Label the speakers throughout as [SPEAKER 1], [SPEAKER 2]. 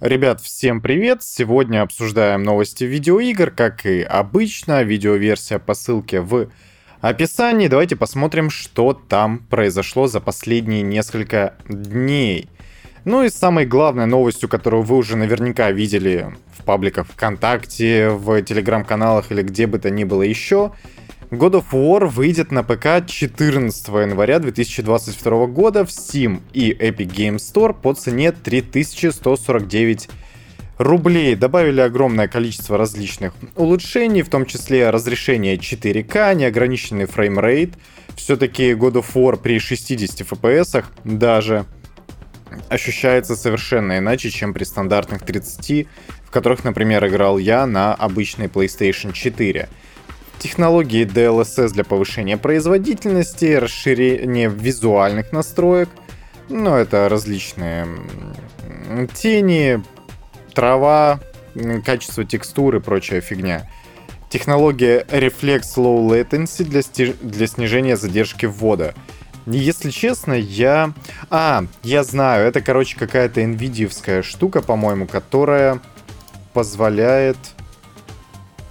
[SPEAKER 1] Ребят, всем привет! Сегодня обсуждаем новости видеоигр, как и обычно, видеоверсия по ссылке в описании. Давайте посмотрим, что там произошло за последние несколько дней. Ну и самой главной новостью, которую вы уже наверняка видели в пабликах ВКонтакте, в телеграм-каналах или где бы то ни было еще, God of War выйдет на ПК 14 января 2022 года в Steam и Epic Games Store по цене 3149 рублей. Добавили огромное количество различных улучшений, в том числе разрешение 4К, неограниченный фреймрейт. Все-таки God of War при 60 FPS даже ощущается совершенно иначе, чем при стандартных 30, в которых, например, играл я на обычной PlayStation 4. Технологии DLSS для повышения производительности, расширение визуальных настроек, ну, это различные тени, трава, качество текстуры и прочая фигня. Технология Reflex Low Latency для, для снижения задержки ввода. Если честно, я... А, я знаю, это, короче, какая-то nvidia штука, по-моему, которая позволяет...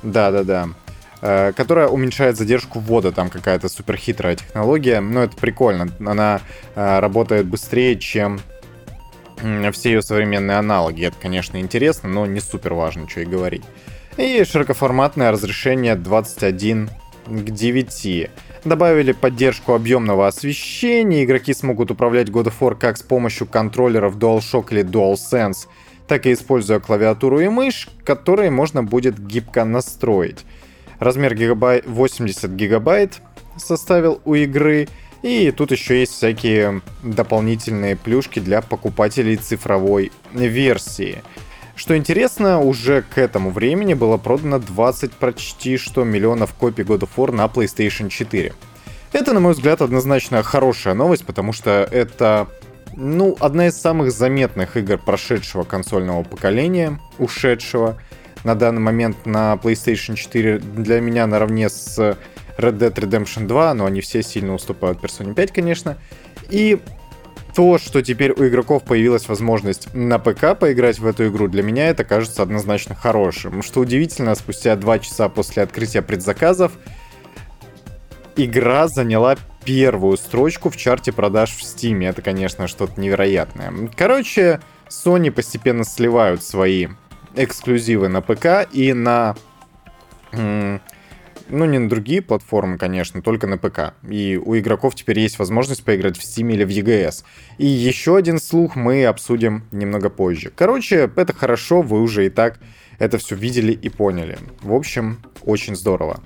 [SPEAKER 1] Да-да-да. Э, которая уменьшает задержку ввода, там какая-то супер хитрая технология. Но это прикольно. Она э, работает быстрее, чем все ее современные аналоги. Это, конечно, интересно, но не супер важно, что и говорить. И широкоформатное разрешение 21 к 9. Добавили поддержку объемного освещения, игроки смогут управлять God of War как с помощью контроллеров DualShock или DualSense, так и используя клавиатуру и мышь, которые можно будет гибко настроить. Размер гигабайт 80 гигабайт составил у игры, и тут еще есть всякие дополнительные плюшки для покупателей цифровой версии. Что интересно, уже к этому времени было продано 20 почти что миллионов копий God of War на PlayStation 4. Это, на мой взгляд, однозначно хорошая новость, потому что это, ну, одна из самых заметных игр прошедшего консольного поколения, ушедшего. На данный момент на PlayStation 4 для меня наравне с Red Dead Redemption 2, но они все сильно уступают Persona 5, конечно. И то, что теперь у игроков появилась возможность на ПК поиграть в эту игру, для меня это кажется однозначно хорошим. Что удивительно, спустя два часа после открытия предзаказов игра заняла первую строчку в чарте продаж в Steam. Это, конечно, что-то невероятное. Короче, Sony постепенно сливают свои эксклюзивы на ПК и на ну, не на другие платформы, конечно, только на ПК. И у игроков теперь есть возможность поиграть в Steam или в EGS. И еще один слух мы обсудим немного позже. Короче, это хорошо, вы уже и так это все видели и поняли. В общем, очень здорово.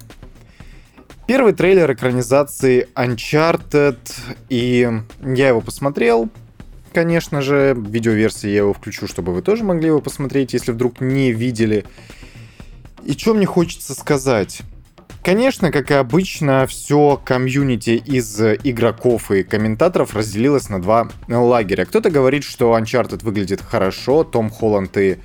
[SPEAKER 1] Первый трейлер экранизации Uncharted, и я его посмотрел, конечно же, в видеоверсии я его включу, чтобы вы тоже могли его посмотреть, если вдруг не видели. И что мне хочется сказать? Конечно, как и обычно, все комьюнити из игроков и комментаторов разделилось на два лагеря. Кто-то говорит, что Uncharted выглядит хорошо, Том Холланд и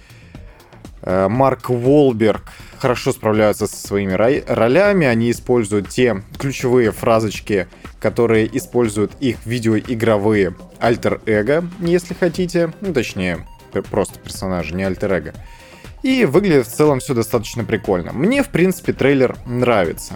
[SPEAKER 1] Марк Волберг хорошо справляются со своими ролями, они используют те ключевые фразочки, которые используют их видеоигровые альтер-эго, если хотите, ну точнее, просто персонажи, не альтер-эго. И выглядит в целом все достаточно прикольно. Мне, в принципе, трейлер нравится,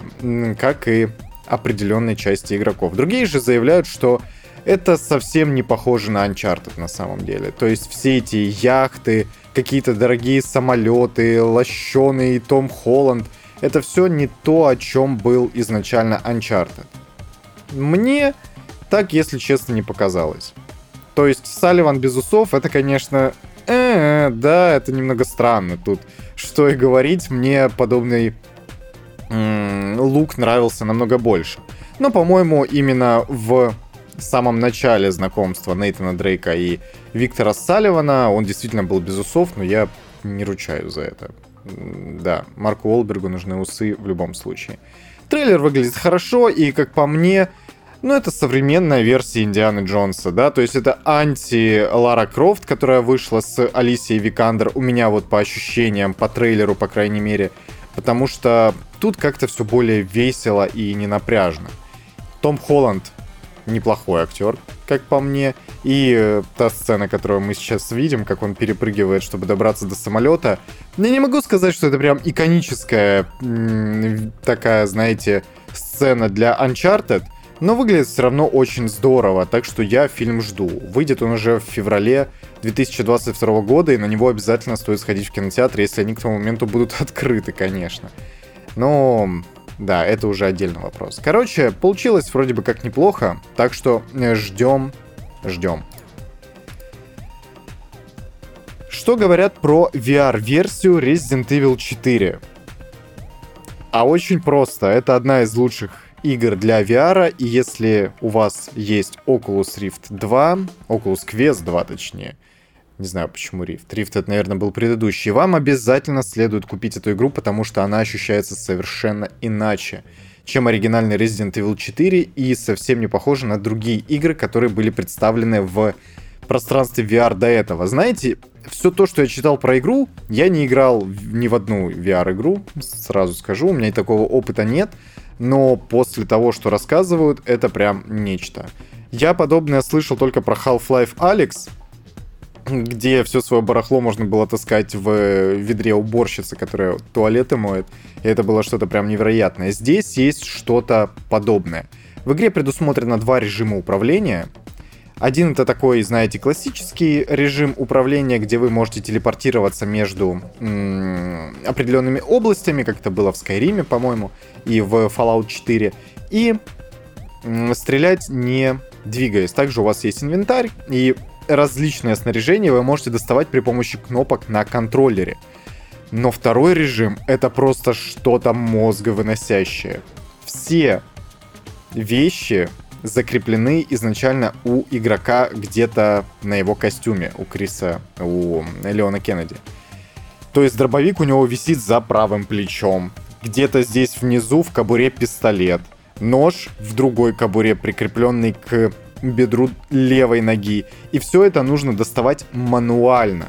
[SPEAKER 1] как и определенной части игроков. Другие же заявляют, что это совсем не похоже на Uncharted на самом деле. То есть все эти яхты, какие-то дорогие самолеты, лощеный Том Холланд, это все не то, о чем был изначально Uncharted. Мне так, если честно, не показалось. То есть Салливан без усов, это, конечно, э, да, это немного странно. Тут что и говорить, мне подобный лук нравился намного больше. Но, по-моему, именно в самом начале знакомства Нейтана Дрейка и Виктора Салливана он действительно был без усов, но я не ручаюсь за это. Да, Марку Уолбергу нужны усы в любом случае. Трейлер выглядит хорошо, и, как по мне, ну, это современная версия Индианы Джонса, да, то есть это анти Лара Крофт, которая вышла с Алисией Викандер, у меня вот по ощущениям, по трейлеру, по крайней мере, потому что тут как-то все более весело и не напряжно. Том Холланд неплохой актер, как по мне. И э, та сцена, которую мы сейчас видим, как он перепрыгивает, чтобы добраться до самолета. Я не могу сказать, что это прям иконическая такая, знаете, сцена для Uncharted, но выглядит все равно очень здорово, так что я фильм жду. Выйдет он уже в феврале 2022 года, и на него обязательно стоит сходить в кинотеатр, если они к тому моменту будут открыты, конечно. Но да, это уже отдельный вопрос. Короче, получилось вроде бы как неплохо, так что ждем, э, ждем. Что говорят про VR-версию Resident Evil 4? А очень просто. Это одна из лучших игр для VR, и если у вас есть Oculus Rift 2, Oculus Quest 2 точнее, не знаю, почему Rift. Rift это, наверное, был предыдущий. Вам обязательно следует купить эту игру, потому что она ощущается совершенно иначе, чем оригинальный Resident Evil 4 и совсем не похожа на другие игры, которые были представлены в пространстве VR до этого. Знаете, все то, что я читал про игру, я не играл ни в одну VR-игру, сразу скажу, у меня такого опыта нет, но после того, что рассказывают, это прям нечто. Я подобное слышал только про Half-Life Alex, где все свое барахло можно было таскать в ведре уборщицы, которая туалеты моет. И это было что-то прям невероятное. Здесь есть что-то подобное. В игре предусмотрено два режима управления. Один это такой, знаете, классический режим управления, где вы можете телепортироваться между определенными областями, как это было в Скайриме, по-моему, и в Fallout 4. И стрелять не двигаясь. Также у вас есть инвентарь, и различное снаряжение вы можете доставать при помощи кнопок на контроллере. Но второй режим — это просто что-то мозговыносящее. Все вещи закреплены изначально у игрока где-то на его костюме, у Криса, у Леона Кеннеди. То есть дробовик у него висит за правым плечом. Где-то здесь внизу в кобуре пистолет. Нож в другой кобуре, прикрепленный к бедру левой ноги. И все это нужно доставать мануально.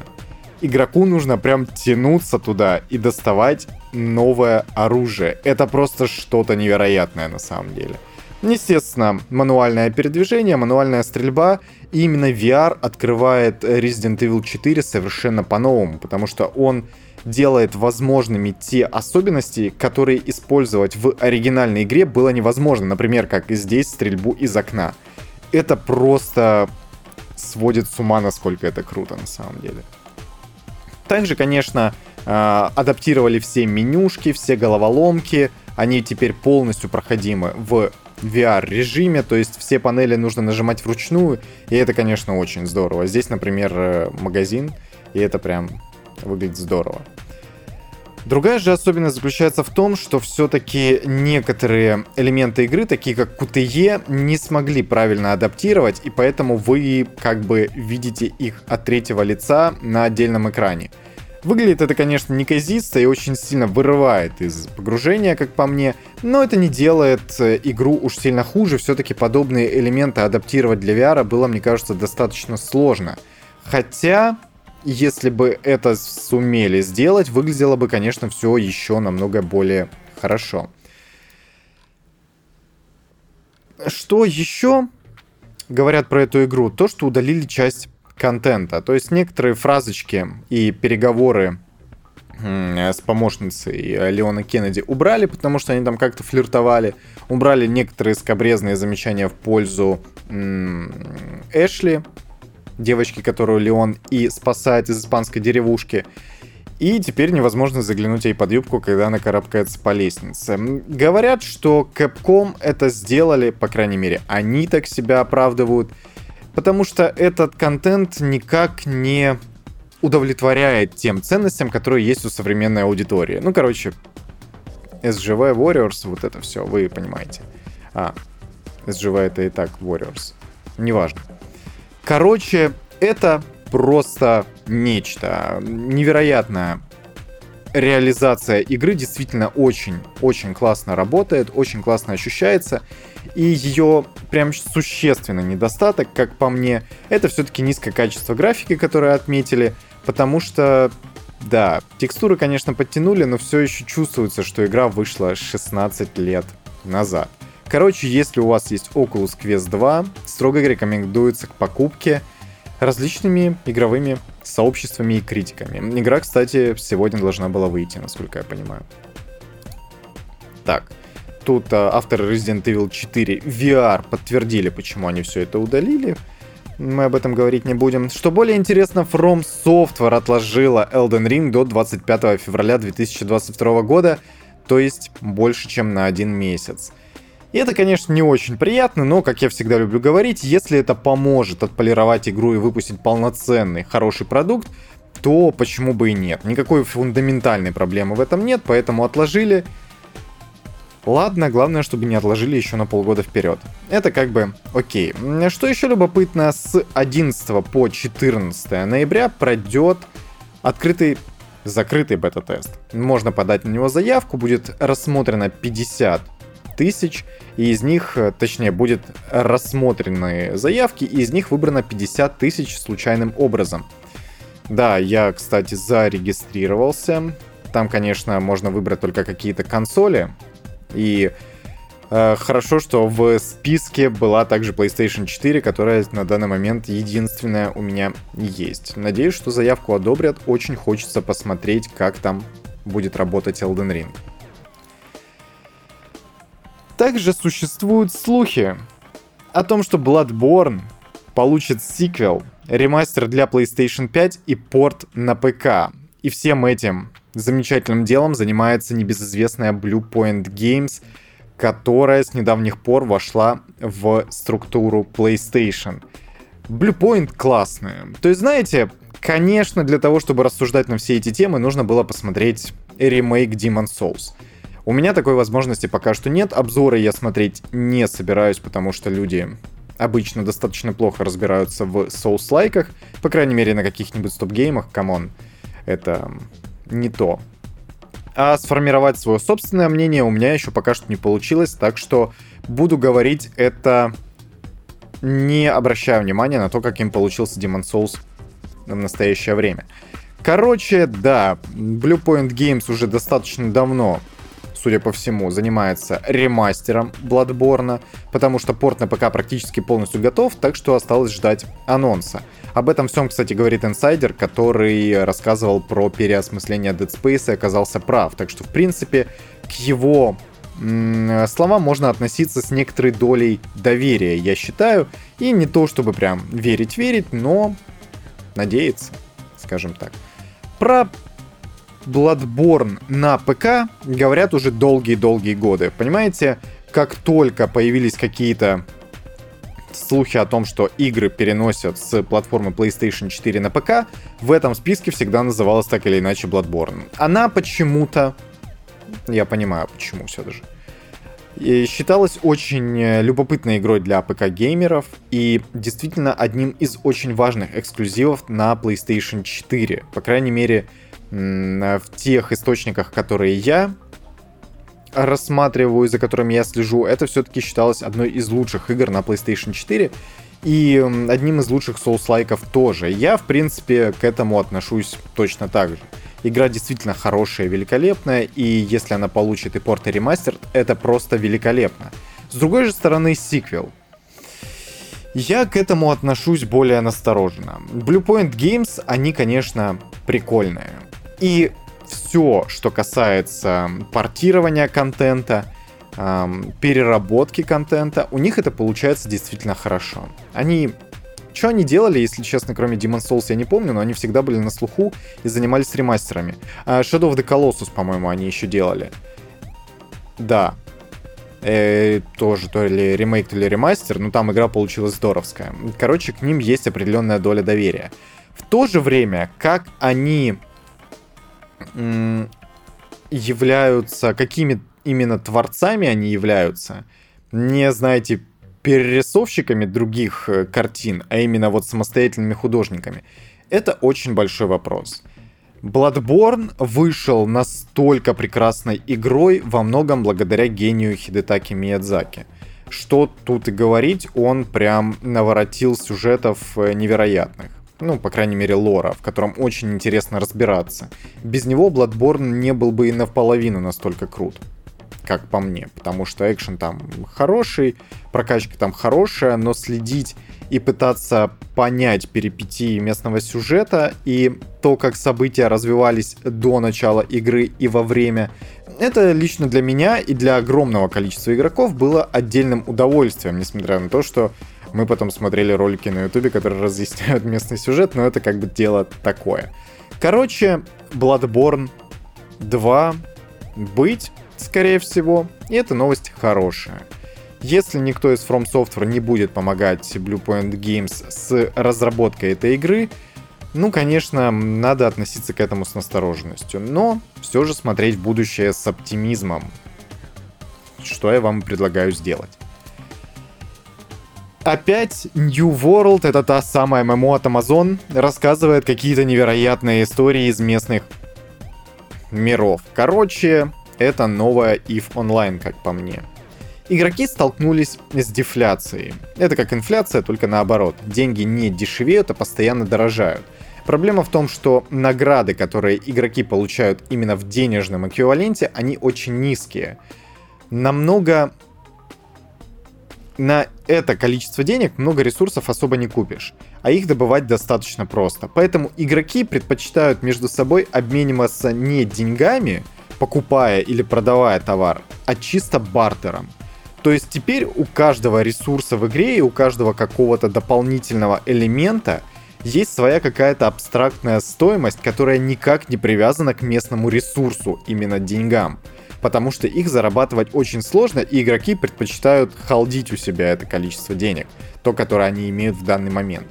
[SPEAKER 1] Игроку нужно прям тянуться туда и доставать новое оружие. Это просто что-то невероятное на самом деле. Естественно, мануальное передвижение, мануальная стрельба. И именно VR открывает Resident Evil 4 совершенно по-новому, потому что он делает возможными те особенности, которые использовать в оригинальной игре было невозможно. Например, как здесь стрельбу из окна это просто сводит с ума, насколько это круто на самом деле. Также, конечно, а, адаптировали все менюшки, все головоломки. Они теперь полностью проходимы в VR-режиме, то есть все панели нужно нажимать вручную, и это, конечно, очень здорово. Здесь, например, э, магазин, и это прям выглядит здорово. Другая же особенность заключается в том, что все-таки некоторые элементы игры, такие как QTE, не смогли правильно адаптировать, и поэтому вы как бы видите их от третьего лица на отдельном экране. Выглядит это, конечно, неказисто и очень сильно вырывает из погружения, как по мне, но это не делает э, игру уж сильно хуже. Все-таки подобные элементы адаптировать для VR было, мне кажется, достаточно сложно. Хотя, если бы это сумели сделать, выглядело бы, конечно, все еще намного более хорошо. Что еще говорят про эту игру? То, что удалили часть контента. То есть некоторые фразочки и переговоры с помощницей Леона Кеннеди убрали, потому что они там как-то флиртовали. Убрали некоторые скобрезные замечания в пользу Эшли, девочки, которую Леон и спасает из испанской деревушки. И теперь невозможно заглянуть ей под юбку, когда она карабкается по лестнице. Говорят, что Capcom это сделали, по крайней мере, они так себя оправдывают, потому что этот контент никак не удовлетворяет тем ценностям, которые есть у современной аудитории. Ну, короче, SGV Warriors, вот это все, вы понимаете. А, SGV это и так Warriors. Неважно. Короче, это просто нечто. Невероятная реализация игры действительно очень-очень классно работает, очень классно ощущается. И ее прям существенный недостаток, как по мне, это все-таки низкое качество графики, которое отметили, потому что да, текстуры, конечно, подтянули, но все еще чувствуется, что игра вышла 16 лет назад. Короче, если у вас есть Oculus Quest 2, строго рекомендуется к покупке различными игровыми сообществами и критиками. Игра, кстати, сегодня должна была выйти, насколько я понимаю. Так, тут а, авторы Resident Evil 4 VR подтвердили, почему они все это удалили. Мы об этом говорить не будем. Что более интересно, From Software отложила Elden Ring до 25 февраля 2022 года, то есть больше, чем на один месяц. И это, конечно, не очень приятно, но, как я всегда люблю говорить, если это поможет отполировать игру и выпустить полноценный, хороший продукт, то почему бы и нет. Никакой фундаментальной проблемы в этом нет, поэтому отложили. Ладно, главное, чтобы не отложили еще на полгода вперед. Это как бы окей. Что еще любопытно, с 11 по 14 ноября пройдет открытый закрытый бета-тест. Можно подать на него заявку, будет рассмотрено 50 тысяч, и из них, э, точнее, будет рассмотрены заявки, и из них выбрано 50 тысяч случайным образом. Да, я, кстати, зарегистрировался. Там, конечно, можно выбрать только какие-то консоли. И э, хорошо, что в списке была также PlayStation 4, которая на данный момент единственная у меня есть. Надеюсь, что заявку одобрят. Очень хочется посмотреть, как там будет работать Elden Ring. Также существуют слухи о том, что Bloodborne получит сиквел, ремастер для PlayStation 5 и порт на ПК. И всем этим замечательным делом занимается небезызвестная Blue Point Games, которая с недавних пор вошла в структуру PlayStation. Blue Point классная. То есть, знаете, конечно, для того, чтобы рассуждать на все эти темы, нужно было посмотреть ремейк Demon Souls. У меня такой возможности пока что нет. Обзоры я смотреть не собираюсь, потому что люди обычно достаточно плохо разбираются в соус-лайках. По крайней мере, на каких-нибудь стоп-геймах, come on. Это не то. А сформировать свое собственное мнение у меня еще пока что не получилось, так что буду говорить это не обращая внимания на то, каким получился Demon Souls в настоящее время. Короче, да, Blue Point Games уже достаточно давно судя по всему, занимается ремастером Bloodborne, потому что порт на ПК практически полностью готов, так что осталось ждать анонса. Об этом всем, кстати, говорит инсайдер, который рассказывал про переосмысление Dead Space и оказался прав. Так что, в принципе, к его словам можно относиться с некоторой долей доверия, я считаю. И не то, чтобы прям верить-верить, но надеяться, скажем так. Про Bloodborne на ПК говорят уже долгие-долгие годы. Понимаете, как только появились какие-то слухи о том, что игры переносят с платформы PlayStation 4 на ПК, в этом списке всегда называлась так или иначе Bloodborne. Она почему-то, я понимаю почему все даже, и считалась очень э, любопытной игрой для ПК-геймеров и действительно одним из очень важных эксклюзивов на PlayStation 4. По крайней мере, в тех источниках, которые я рассматриваю, за которыми я слежу, это все-таки считалось одной из лучших игр на PlayStation 4 и одним из лучших соус-лайков тоже. Я, в принципе, к этому отношусь точно так же. Игра действительно хорошая, великолепная, и если она получит и порт, и ремастер, это просто великолепно. С другой же стороны, сиквел. Я к этому отношусь более настороженно. Blue Point Games, они, конечно, прикольные. И все, что касается портирования контента, переработки контента, у них это получается действительно хорошо. Они что они делали, если честно, кроме Demon's Souls, я не помню, но они всегда были на слуху и занимались ремастерами. А Shadow of the Colossus, по-моему, они еще делали. Да. Э, тоже то ли ремейк, то ли ремастер, но там игра получилась здоровская. Короче, к ним есть определенная доля доверия. В то же время, как они являются, какими именно творцами они являются, не, знаете, перерисовщиками других э, картин, а именно вот самостоятельными художниками, это очень большой вопрос. Bloodborne вышел настолько прекрасной игрой во многом благодаря гению Хидетаки Миядзаки. Что тут и говорить, он прям наворотил сюжетов э, невероятных ну, по крайней мере, лора, в котором очень интересно разбираться. Без него Bloodborne не был бы и наполовину настолько крут. как по мне, потому что экшен там хороший, прокачка там хорошая, но следить и пытаться понять перипетии местного сюжета и то, как события развивались до начала игры и во время, это лично для меня и для огромного количества игроков было отдельным удовольствием, несмотря на то, что мы потом смотрели ролики на ютубе, которые разъясняют местный сюжет, но это как бы дело такое. Короче, Bloodborne 2 быть, скорее всего, и эта новость хорошая. Если никто из From Software не будет помогать Bluepoint Games с разработкой этой игры, ну, конечно, надо относиться к этому с настороженностью, но все же смотреть в будущее с оптимизмом, что я вам предлагаю сделать. Опять New World, это та самая ММО от Amazon, рассказывает какие-то невероятные истории из местных миров. Короче, это новая EVE Online, как по мне. Игроки столкнулись с дефляцией. Это как инфляция, только наоборот. Деньги не дешевеют, а постоянно дорожают. Проблема в том, что награды, которые игроки получают именно в денежном эквиваленте, они очень низкие. Намного на это количество денег много ресурсов особо не купишь, а их добывать достаточно просто. Поэтому игроки предпочитают между собой обмениваться не деньгами, покупая или продавая товар, а чисто бартером. То есть теперь у каждого ресурса в игре и у каждого какого-то дополнительного элемента есть своя какая-то абстрактная стоимость, которая никак не привязана к местному ресурсу, именно деньгам потому что их зарабатывать очень сложно, и игроки предпочитают халдить у себя это количество денег, то, которое они имеют в данный момент.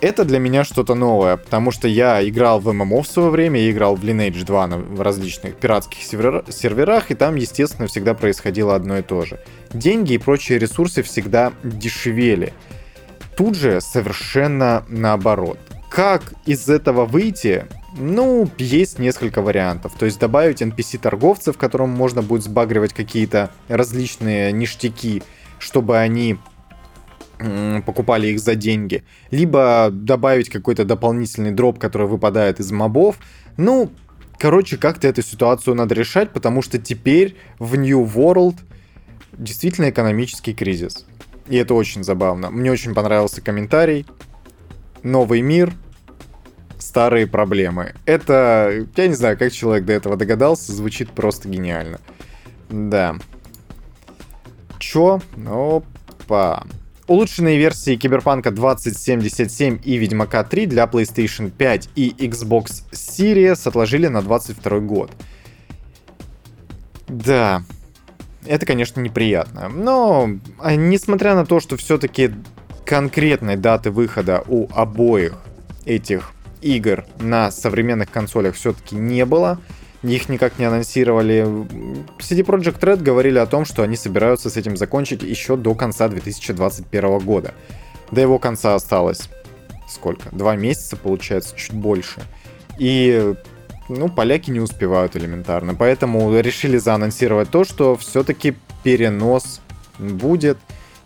[SPEAKER 1] Это для меня что-то новое, потому что я играл в ММО в свое время, я играл в Lineage 2 на различных пиратских серверах, и там, естественно, всегда происходило одно и то же. Деньги и прочие ресурсы всегда дешевели. Тут же совершенно наоборот. Как из этого выйти, ну, есть несколько вариантов. То есть добавить NPC-торговцев, которым можно будет сбагривать какие-то различные ништяки, чтобы они покупали их за деньги. Либо добавить какой-то дополнительный дроп, который выпадает из мобов. Ну, короче, как-то эту ситуацию надо решать, потому что теперь в New World действительно экономический кризис. И это очень забавно. Мне очень понравился комментарий. Новый мир, старые проблемы. Это, я не знаю, как человек до этого догадался, звучит просто гениально. Да. Чё? Опа. Улучшенные версии Киберпанка 2077 и Ведьмака 3 для PlayStation 5 и Xbox Series отложили на 22 год. Да, это, конечно, неприятно. Но, а, несмотря на то, что все-таки конкретной даты выхода у обоих этих игр на современных консолях все-таки не было. Их никак не анонсировали. CD Projekt Red говорили о том, что они собираются с этим закончить еще до конца 2021 года. До его конца осталось сколько? Два месяца, получается, чуть больше. И ну, поляки не успевают элементарно. Поэтому решили заанонсировать то, что все-таки перенос будет.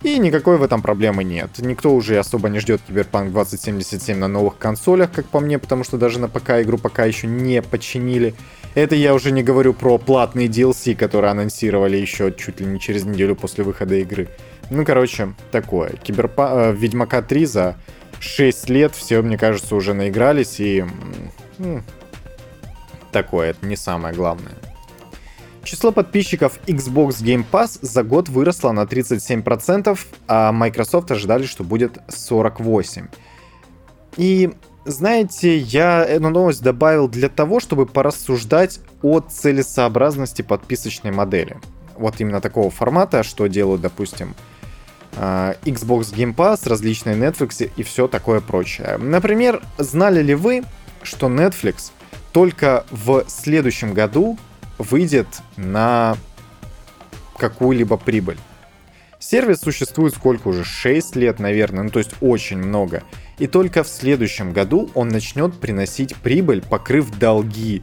[SPEAKER 1] И никакой в этом проблемы нет. Никто уже особо не ждет Киберпанк 2077 на новых консолях, как по мне, потому что даже на ПК игру пока еще не починили. Это я уже не говорю про платные DLC, которые анонсировали еще чуть ли не через неделю после выхода игры. Ну, короче, такое. Киберпа... Э, Ведьмака 3 за 6 лет все, мне кажется, уже наигрались, и... Такое, это не самое главное. Число подписчиков Xbox Game Pass за год выросло на 37%, а Microsoft ожидали, что будет 48%. И знаете, я эту новость добавил для того, чтобы порассуждать о целесообразности подписочной модели. Вот именно такого формата, что делают, допустим, а, Xbox Game Pass, различные Netflix и все такое прочее. Например, знали ли вы, что Netflix только в следующем году выйдет на какую-либо прибыль. Сервис существует сколько уже? 6 лет, наверное, ну то есть очень много. И только в следующем году он начнет приносить прибыль, покрыв долги.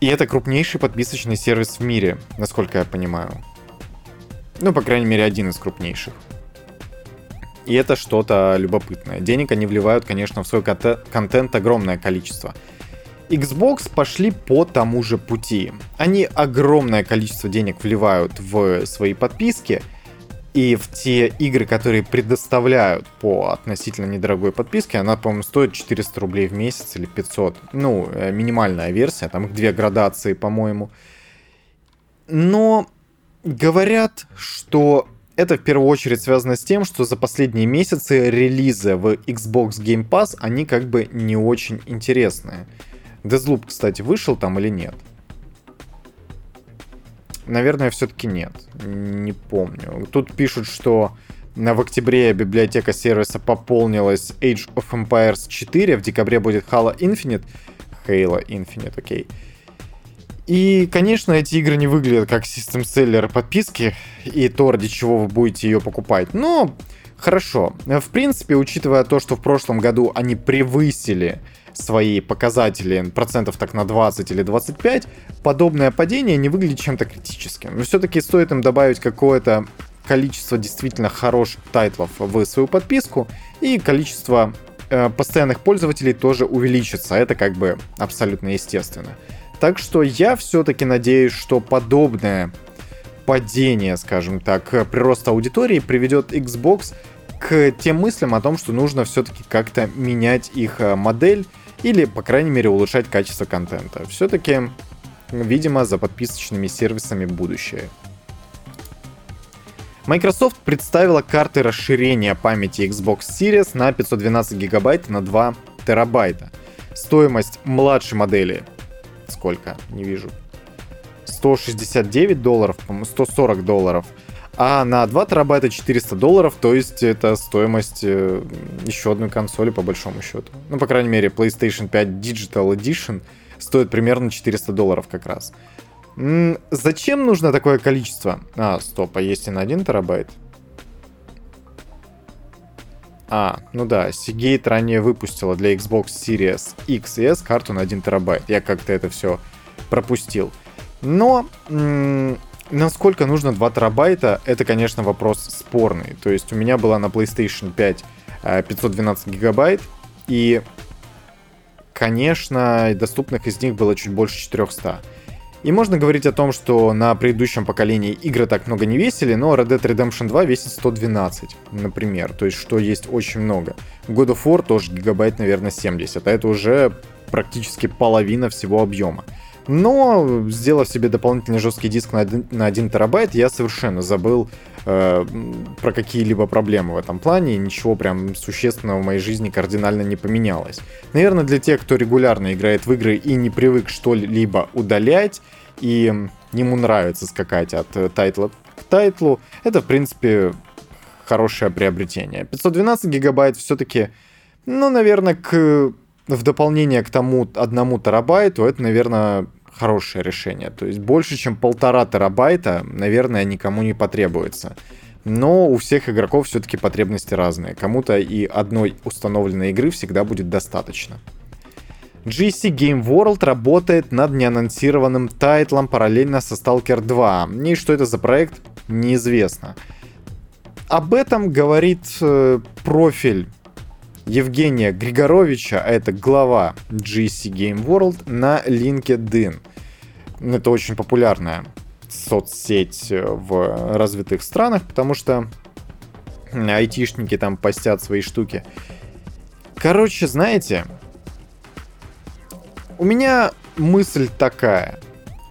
[SPEAKER 1] И это крупнейший подписочный сервис в мире, насколько я понимаю. Ну, по крайней мере, один из крупнейших. И это что-то любопытное. Денег они вливают, конечно, в свой контент огромное количество. Xbox пошли по тому же пути. Они огромное количество денег вливают в свои подписки, и в те игры, которые предоставляют по относительно недорогой подписке, она, по-моему, стоит 400 рублей в месяц или 500. Ну, э, минимальная версия, там их две градации, по-моему. Но говорят, что это в первую очередь связано с тем, что за последние месяцы релизы в Xbox Game Pass, они как бы не очень интересные. Deathloop, кстати, вышел там или нет? Наверное, все-таки нет. Не помню. Тут пишут, что в октябре библиотека сервиса пополнилась Age of Empires 4, в декабре будет Halo Infinite. Halo Infinite, окей. И, конечно, эти игры не выглядят как систем-селлеры подписки, и то, ради чего вы будете ее покупать. Но хорошо. В принципе, учитывая то, что в прошлом году они превысили свои показатели процентов так на 20 или 25, подобное падение не выглядит чем-то критическим. Но все-таки стоит им добавить какое-то количество действительно хороших тайтлов в свою подписку, и количество э, постоянных пользователей тоже увеличится. Это как бы абсолютно естественно. Так что я все-таки надеюсь, что подобное падение, скажем так, прироста аудитории приведет Xbox к тем мыслям о том, что нужно все-таки как-то менять их э, модель или, по крайней мере, улучшать качество контента. Все-таки, видимо, за подписочными сервисами будущее. Microsoft представила карты расширения памяти Xbox Series на 512 гигабайт на 2 терабайта. Стоимость младшей модели сколько? Не вижу. 169 долларов, по-моему, 140 долларов. А на 2 терабайта 400 долларов, то есть это стоимость э, еще одной консоли по большому счету. Ну, по крайней мере, PlayStation 5 Digital Edition стоит примерно 400 долларов как раз. Зачем нужно такое количество? А, стоп, а есть и на 1 терабайт? А, ну да, Seagate ранее выпустила для Xbox Series X и S карту на 1 терабайт. Я как-то это все пропустил. Но насколько нужно 2 терабайта, это, конечно, вопрос спорный. То есть у меня была на PlayStation 5 512 гигабайт, и, конечно, доступных из них было чуть больше 400. И можно говорить о том, что на предыдущем поколении игры так много не весили, но Red Dead Redemption 2 весит 112, например. То есть, что есть очень много. God of War тоже гигабайт, наверное, 70, а это уже практически половина всего объема. Но, сделав себе дополнительный жесткий диск на 1, на 1 терабайт, я совершенно забыл э, про какие-либо проблемы в этом плане, и ничего прям существенного в моей жизни кардинально не поменялось. Наверное, для тех, кто регулярно играет в игры и не привык что-либо удалять, и ему нравится скакать от э, тайтла к тайтлу, это, в принципе, хорошее приобретение. 512 гигабайт все-таки, ну, наверное, к в дополнение к тому одному терабайту, это, наверное, хорошее решение. То есть больше, чем полтора терабайта, наверное, никому не потребуется. Но у всех игроков все-таки потребности разные. Кому-то и одной установленной игры всегда будет достаточно. GC Game World работает над неанонсированным тайтлом параллельно со Stalker 2. И что это за проект, неизвестно. Об этом говорит э, профиль Евгения Григоровича, а это глава GC Game World, на LinkedIn. Это очень популярная соцсеть в развитых странах, потому что айтишники там постят свои штуки. Короче, знаете, у меня мысль такая.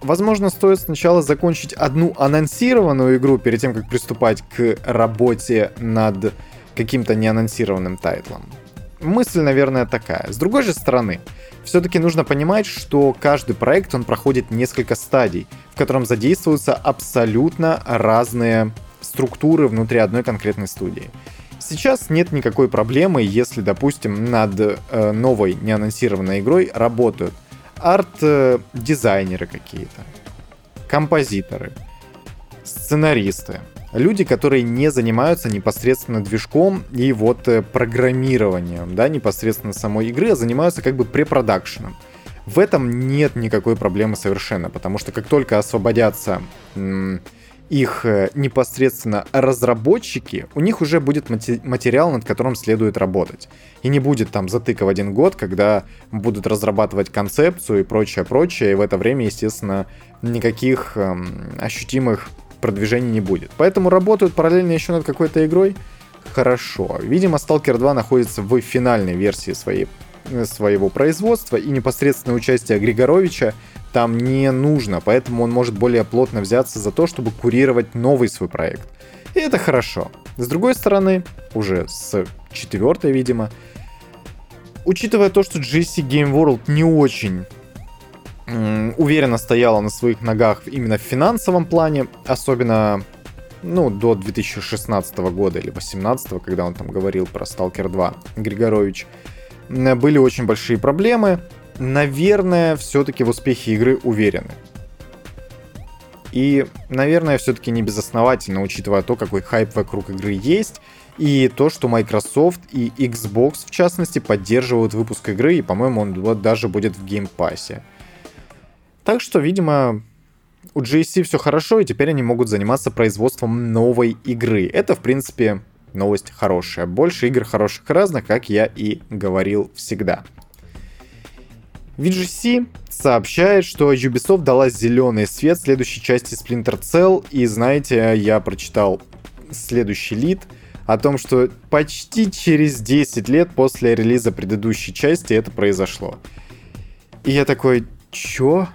[SPEAKER 1] Возможно, стоит сначала закончить одну анонсированную игру перед тем, как приступать к работе над каким-то неанонсированным тайтлом мысль, наверное, такая. С другой же стороны, все-таки нужно понимать, что каждый проект, он проходит несколько стадий, в котором задействуются абсолютно разные структуры внутри одной конкретной студии. Сейчас нет никакой проблемы, если, допустим, над э, новой неанонсированной игрой работают арт-дизайнеры какие-то, композиторы, сценаристы, люди, которые не занимаются непосредственно движком и вот э, программированием, да, непосредственно самой игры, а занимаются как бы препродакшеном. В этом нет никакой проблемы совершенно, потому что как только освободятся их э, непосредственно разработчики, у них уже будет материал, над которым следует работать. И не будет там затыка в один год, когда будут разрабатывать концепцию и прочее, прочее, и в это время, естественно, никаких эм, ощутимых продвижений не будет. Поэтому работают параллельно еще над какой-то игрой. Хорошо. Видимо, Stalker 2 находится в финальной версии своей, э, своего производства, и непосредственное участие Григоровича там не нужно, поэтому он может более плотно взяться за то, чтобы курировать новый свой проект. И это хорошо. С другой стороны, уже с четвертой, видимо, учитывая то, что GC Game World не очень уверенно стояла на своих ногах именно в финансовом плане, особенно ну, до 2016 года или 2018, когда он там говорил про Stalker 2, Григорович, были очень большие проблемы, наверное, все-таки в успехе игры уверены. И, наверное, все-таки не безосновательно, учитывая то, какой хайп вокруг игры есть, и то, что Microsoft и Xbox, в частности, поддерживают выпуск игры, и, по-моему, он даже будет в Game Pass е. Так что, видимо, у GSC все хорошо, и теперь они могут заниматься производством новой игры. Это, в принципе, новость хорошая. Больше игр хороших и разных, как я и говорил всегда. VGC сообщает, что Ubisoft дала зеленый свет следующей части Splinter Cell, и знаете, я прочитал следующий лид о том, что почти через 10 лет после релиза предыдущей части это произошло. И я такой, чё?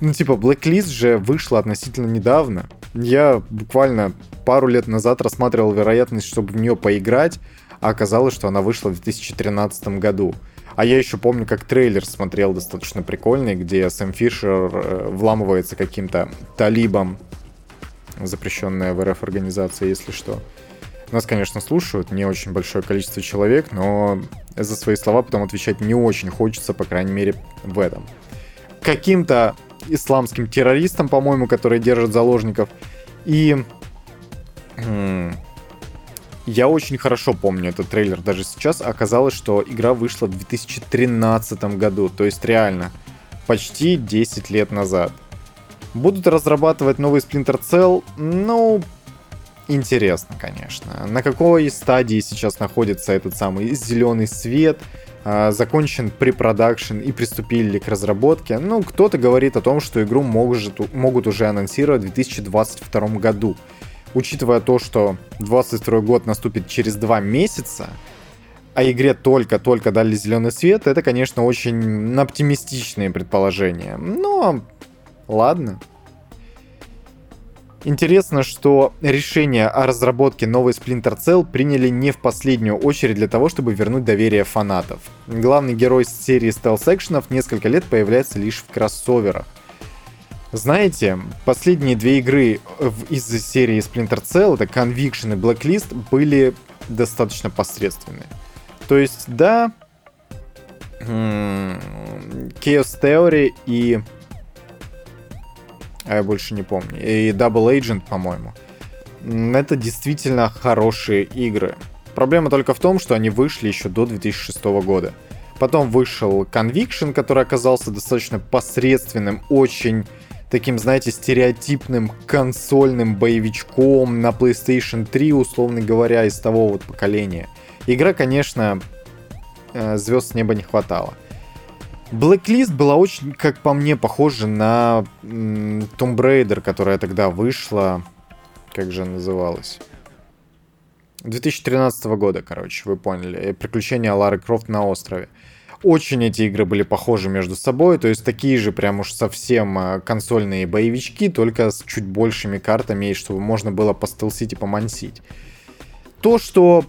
[SPEAKER 1] Ну, типа, Blacklist же вышла относительно недавно. Я буквально пару лет назад рассматривал вероятность, чтобы в нее поиграть, а оказалось, что она вышла в 2013 году. А я еще помню, как трейлер смотрел достаточно прикольный, где Сэм Фишер э, вламывается каким-то талибом, запрещенная в РФ организация, если что. Нас, конечно, слушают, не очень большое количество человек, но за свои слова потом отвечать не очень хочется, по крайней мере, в этом. Каким-то исламским террористам, по-моему, которые держат заложников. И я очень хорошо помню этот трейлер даже сейчас. Оказалось, что игра вышла в 2013 году, то есть реально почти 10 лет назад. Будут разрабатывать новый Splinter Cell? Ну, интересно, конечно. На какой стадии сейчас находится этот самый зеленый свет? А, закончен препродакшн и приступили к разработке? Ну, кто-то говорит о том, что игру может, могут уже анонсировать в 2022 году учитывая то, что 22 год наступит через два месяца, а игре только-только дали зеленый свет, это, конечно, очень оптимистичные предположения. Но ладно. Интересно, что решение о разработке новой Splinter Cell приняли не в последнюю очередь для того, чтобы вернуть доверие фанатов. Главный герой серии стелс-экшенов несколько лет появляется лишь в кроссоверах. Знаете, последние две игры из серии Splinter Cell, это Conviction и Blacklist, были достаточно посредственные. То есть, да, Chaos Theory и... А я больше не помню. И Double Agent, по-моему. Это действительно хорошие игры. Проблема только в том, что они вышли еще до 2006 года. Потом вышел Conviction, который оказался достаточно посредственным, очень таким, знаете, стереотипным консольным боевичком на PlayStation 3, условно говоря, из того вот поколения. Игра, конечно, э, звезд с неба не хватало. Blacklist была очень, как по мне, похожа на Tomb Raider, которая тогда вышла. Как же называлась? 2013 года, короче, вы поняли. Приключения Лары Крофт на острове. Очень эти игры были похожи между собой, то есть такие же прям уж совсем а, консольные боевички, только с чуть большими картами, чтобы можно было постелсить и помансить. То, что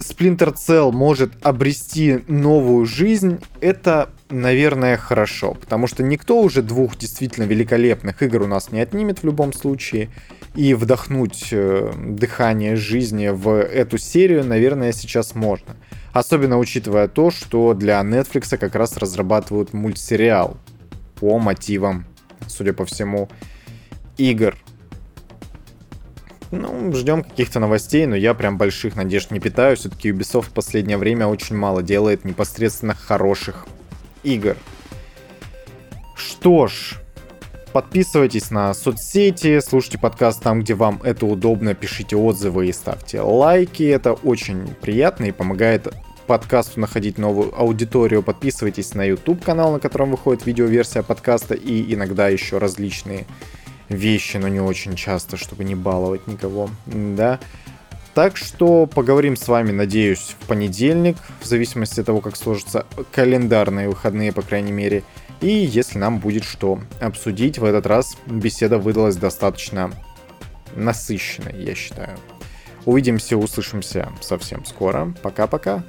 [SPEAKER 1] Splinter Cell может обрести новую жизнь, это, наверное, хорошо, потому что никто уже двух действительно великолепных игр у нас не отнимет в любом случае, и вдохнуть э, дыхание жизни в эту серию, наверное, сейчас можно. Особенно учитывая то, что для Netflix как раз разрабатывают мультсериал по мотивам, судя по всему, игр. Ну, ждем каких-то новостей, но я прям больших надежд не питаю. Все-таки Ubisoft в последнее время очень мало делает непосредственно хороших игр. Что ж, Подписывайтесь на соцсети, слушайте подкаст там, где вам это удобно, пишите отзывы и ставьте лайки. Это очень приятно и помогает подкасту находить новую аудиторию. Подписывайтесь на YouTube канал, на котором выходит видеоверсия подкаста и иногда еще различные вещи, но не очень часто, чтобы не баловать никого. Да. Так что поговорим с вами, надеюсь, в понедельник, в зависимости от того, как сложатся календарные выходные, по крайней мере. И если нам будет что обсудить, в этот раз беседа выдалась достаточно насыщенной, я считаю. Увидимся, услышимся совсем скоро. Пока-пока.